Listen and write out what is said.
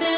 we